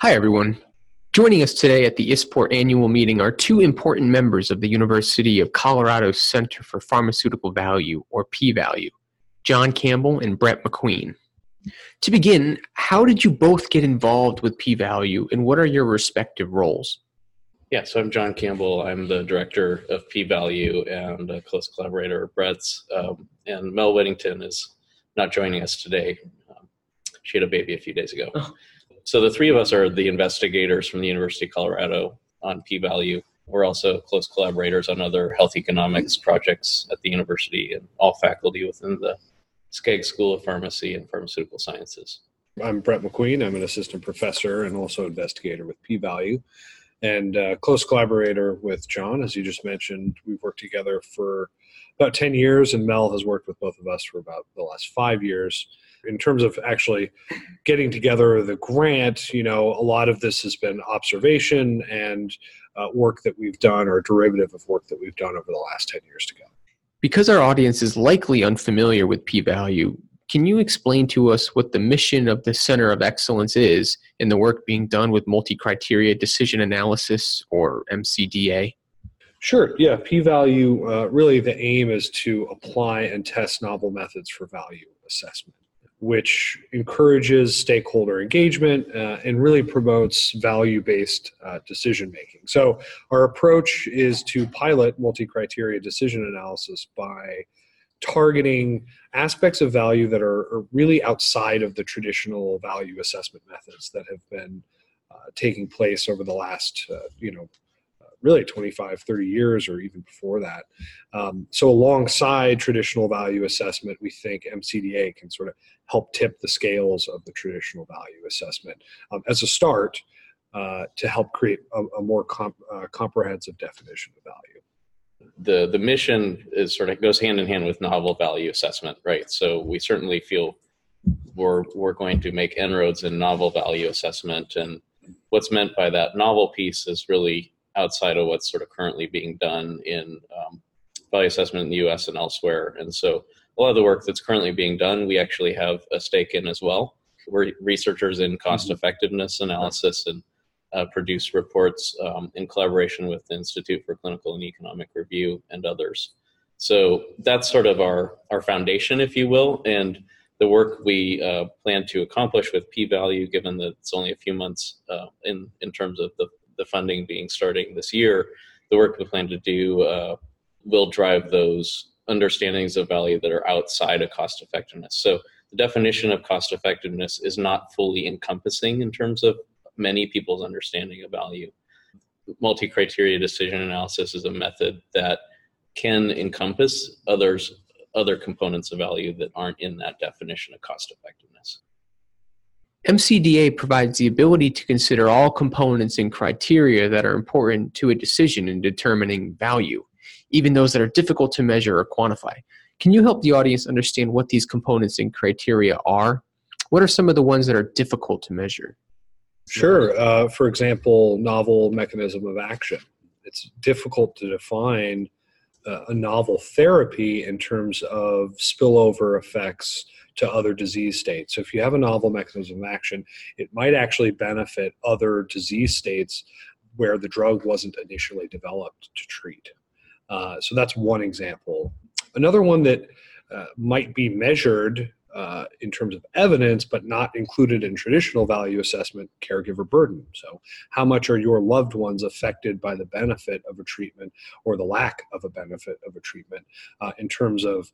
Hi, everyone. Joining us today at the ISPOR annual meeting are two important members of the University of Colorado Center for Pharmaceutical Value, or P Value, John Campbell and Brett McQueen. To begin, how did you both get involved with P Value and what are your respective roles? Yeah, so I'm John Campbell. I'm the director of P Value and a close collaborator of Brett's. Um, and Mel Whittington is not joining us today. Um, she had a baby a few days ago. Oh. So the three of us are the investigators from the University of Colorado on P Value. We're also close collaborators on other health economics projects at the university and all faculty within the Skaggs School of Pharmacy and Pharmaceutical Sciences. I'm Brett McQueen. I'm an assistant professor and also investigator with P Value and uh, close collaborator with John. As you just mentioned, we've worked together for about 10 years, and Mel has worked with both of us for about the last five years. In terms of actually getting together the grant, you know, a lot of this has been observation and uh, work that we've done or derivative of work that we've done over the last 10 years together. Because our audience is likely unfamiliar with p value, can you explain to us what the mission of the Center of Excellence is in the work being done with multi criteria decision analysis or MCDA? Sure. Yeah. P value uh, really the aim is to apply and test novel methods for value assessment, which encourages stakeholder engagement uh, and really promotes value based uh, decision making. So, our approach is to pilot multi criteria decision analysis by targeting aspects of value that are, are, really outside of the traditional value assessment methods that have been uh, taking place over the last, uh, you know, really 25, 30 years or even before that. Um, so, alongside traditional value assessment, we think MCDA can sort of help tip the scales of the traditional value assessment um, as a start uh, to help create a, a more comp, uh, comprehensive definition of value the the mission is sort of goes hand in hand with novel value assessment, right? So we certainly feel we're we're going to make inroads in novel value assessment, and what's meant by that novel piece is really outside of what's sort of currently being done in um, value assessment in the U.S. and elsewhere. And so a lot of the work that's currently being done, we actually have a stake in as well. We're researchers in cost mm-hmm. effectiveness analysis and uh, produce reports um, in collaboration with the Institute for Clinical and Economic Review and others. So that's sort of our, our foundation, if you will, and the work we uh, plan to accomplish with p-value, given that it's only a few months uh, in, in terms of the, the funding being starting this year, the work we plan to do uh, will drive those understandings of value that are outside of cost effectiveness. So the definition of cost effectiveness is not fully encompassing in terms of many people's understanding of value. Multi criteria decision analysis is a method that can encompass others other components of value that aren't in that definition of cost effectiveness. MCDA provides the ability to consider all components and criteria that are important to a decision in determining value, even those that are difficult to measure or quantify. Can you help the audience understand what these components and criteria are? What are some of the ones that are difficult to measure? Sure. Uh, for example, novel mechanism of action. It's difficult to define uh, a novel therapy in terms of spillover effects to other disease states. So, if you have a novel mechanism of action, it might actually benefit other disease states where the drug wasn't initially developed to treat. Uh, so, that's one example. Another one that uh, might be measured uh, in terms of evidence, but not included in traditional value assessment, caregiver burden. So, how much are your loved ones affected by the benefit of a treatment or the lack of a benefit of a treatment uh, in terms of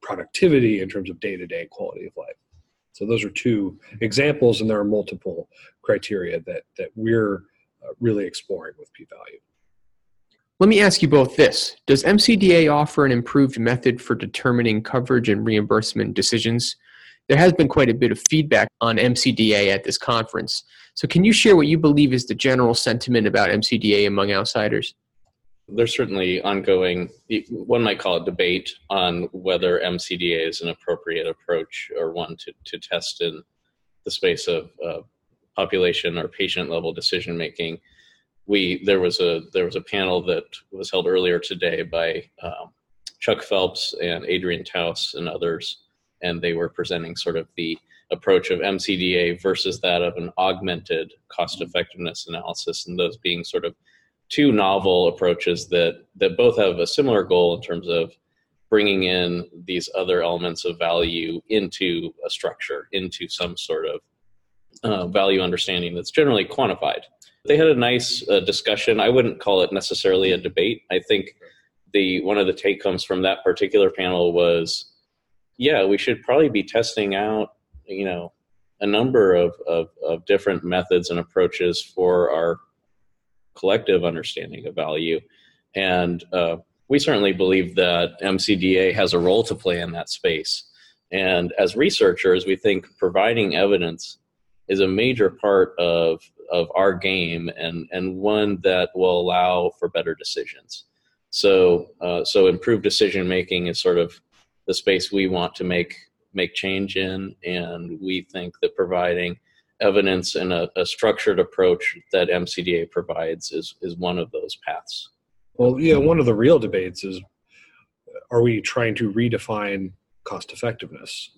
productivity, in terms of day to day quality of life? So, those are two examples, and there are multiple criteria that, that we're uh, really exploring with p value. Let me ask you both this. Does MCDA offer an improved method for determining coverage and reimbursement decisions? There has been quite a bit of feedback on MCDA at this conference. So, can you share what you believe is the general sentiment about MCDA among outsiders? There's certainly ongoing, one might call it debate on whether MCDA is an appropriate approach or one to, to test in the space of uh, population or patient level decision making we there was a there was a panel that was held earlier today by um, Chuck Phelps and Adrian Towse and others, and they were presenting sort of the approach of MCDA versus that of an augmented cost effectiveness analysis, and those being sort of two novel approaches that that both have a similar goal in terms of bringing in these other elements of value into a structure, into some sort of uh, value understanding that's generally quantified. They had a nice uh, discussion. I wouldn't call it necessarily a debate. I think the one of the take homes from that particular panel was, yeah, we should probably be testing out, you know, a number of, of, of different methods and approaches for our collective understanding of value. And uh, we certainly believe that MCDA has a role to play in that space. And as researchers, we think providing evidence is a major part of, of our game and, and one that will allow for better decisions. So, uh, so improved decision making is sort of the space we want to make make change in, and we think that providing evidence and a, a structured approach that MCDA provides is is one of those paths. Well, yeah, one of the real debates is are we trying to redefine cost effectiveness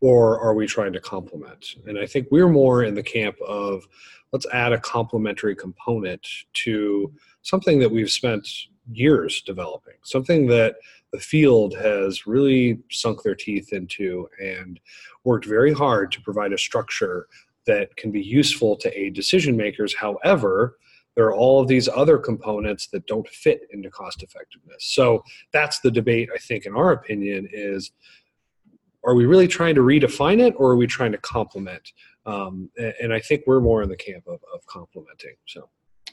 or are we trying to complement? And I think we're more in the camp of let's add a complementary component to something that we've spent years developing, something that the field has really sunk their teeth into and worked very hard to provide a structure that can be useful to aid decision makers. However, there are all of these other components that don't fit into cost effectiveness. So that's the debate, I think, in our opinion, is are we really trying to redefine it or are we trying to complement? Um, and I think we're more in the camp of, of complementing. So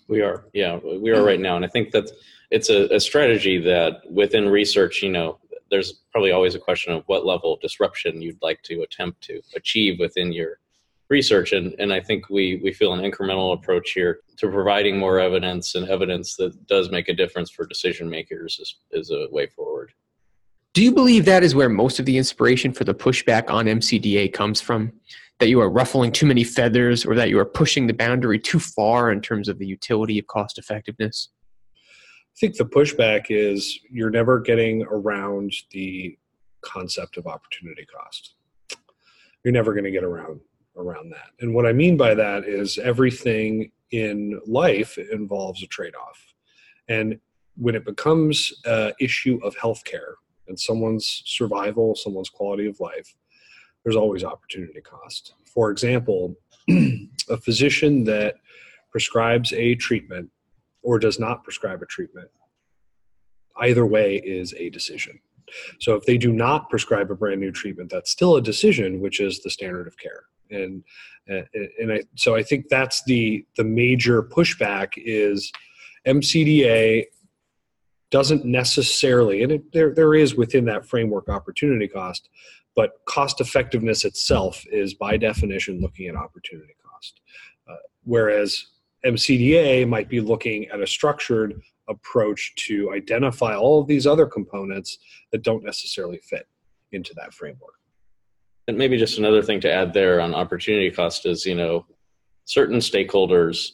we are, yeah, we are mm-hmm. right now. And I think that it's a, a strategy that within research, you know, there's probably always a question of what level of disruption you'd like to attempt to achieve within your research and, and i think we, we feel an incremental approach here to providing more evidence and evidence that does make a difference for decision makers is, is a way forward do you believe that is where most of the inspiration for the pushback on mcda comes from that you are ruffling too many feathers or that you are pushing the boundary too far in terms of the utility of cost effectiveness i think the pushback is you're never getting around the concept of opportunity cost you're never going to get around around that. And what I mean by that is everything in life involves a trade off. And when it becomes an issue of healthcare and someone's survival, someone's quality of life, there's always opportunity cost. For example, a physician that prescribes a treatment or does not prescribe a treatment, either way is a decision. So if they do not prescribe a brand new treatment, that's still a decision, which is the standard of care and and I so I think that's the the major pushback is MCDA doesn't necessarily and it, there there is within that framework opportunity cost, but cost effectiveness itself is by definition looking at opportunity cost, uh, whereas MCDA might be looking at a structured approach to identify all of these other components that don't necessarily fit into that framework. And maybe just another thing to add there on opportunity cost is, you know, certain stakeholders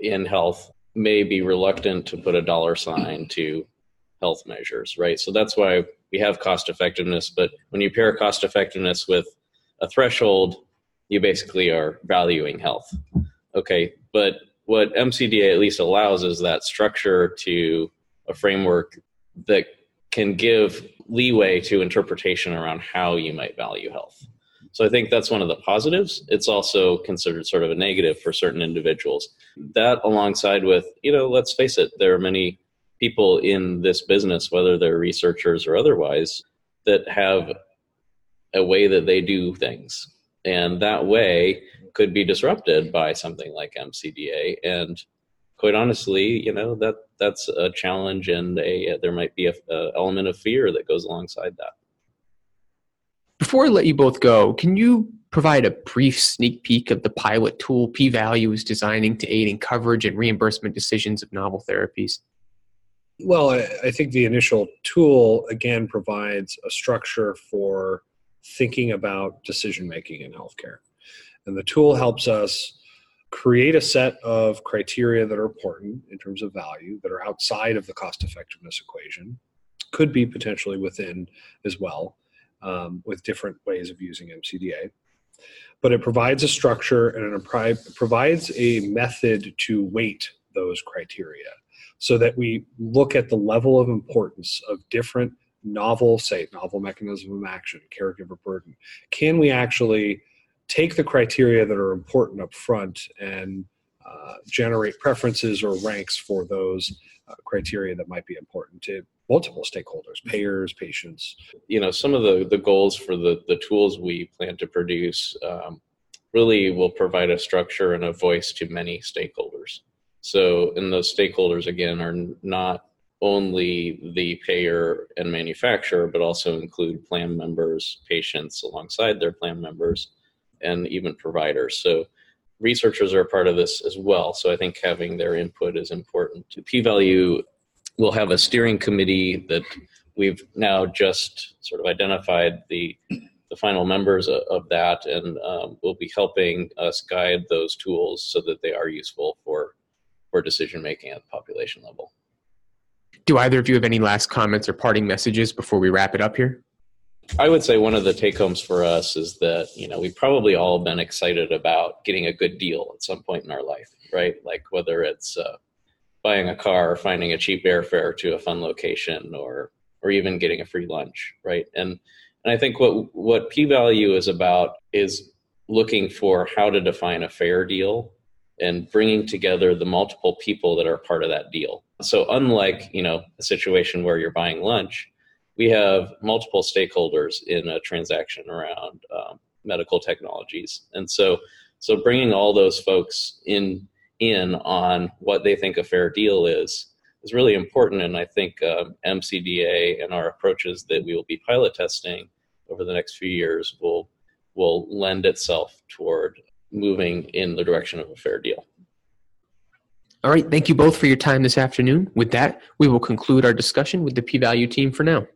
in health may be reluctant to put a dollar sign to health measures, right? So that's why we have cost effectiveness. But when you pair cost effectiveness with a threshold, you basically are valuing health. Okay, but what MCDA at least allows is that structure to a framework that can give leeway to interpretation around how you might value health. So I think that's one of the positives. It's also considered sort of a negative for certain individuals. That alongside with, you know, let's face it, there are many people in this business, whether they're researchers or otherwise, that have a way that they do things. And that way could be disrupted by something like MCDA. And quite honestly, you know that that's a challenge, and a there might be a, a element of fear that goes alongside that. Before I let you both go, can you provide a brief sneak peek of the pilot tool P Value is designing to aid in coverage and reimbursement decisions of novel therapies? Well, I, I think the initial tool again provides a structure for thinking about decision making in healthcare. And the tool helps us create a set of criteria that are important in terms of value that are outside of the cost effectiveness equation could be potentially within as well um, with different ways of using mcda but it provides a structure and it provides a method to weight those criteria so that we look at the level of importance of different novel, say, novel mechanism of action, caregiver burden. Can we actually take the criteria that are important up front and uh, generate preferences or ranks for those uh, criteria that might be important to multiple stakeholders payers patients you know some of the the goals for the the tools we plan to produce um, really will provide a structure and a voice to many stakeholders so and those stakeholders again are not only the payer and manufacturer but also include plan members patients alongside their plan members and even providers so researchers are a part of this as well. So I think having their input is important. To P value will have a steering committee that we've now just sort of identified the the final members of, of that, and um, will be helping us guide those tools so that they are useful for for decision making at the population level. Do either of you have any last comments or parting messages before we wrap it up here? I would say one of the take homes for us is that, you know, we've probably all been excited about getting a good deal at some point in our life, right? Like whether it's uh, buying a car or finding a cheap airfare to a fun location or or even getting a free lunch, right? And and I think what what p value is about is looking for how to define a fair deal and bringing together the multiple people that are part of that deal. So unlike, you know, a situation where you're buying lunch, we have multiple stakeholders in a transaction around um, medical technologies, and so so bringing all those folks in in on what they think a fair deal is is really important. And I think um, MCDA and our approaches that we will be pilot testing over the next few years will will lend itself toward moving in the direction of a fair deal. All right. Thank you both for your time this afternoon. With that, we will conclude our discussion with the P Value team for now.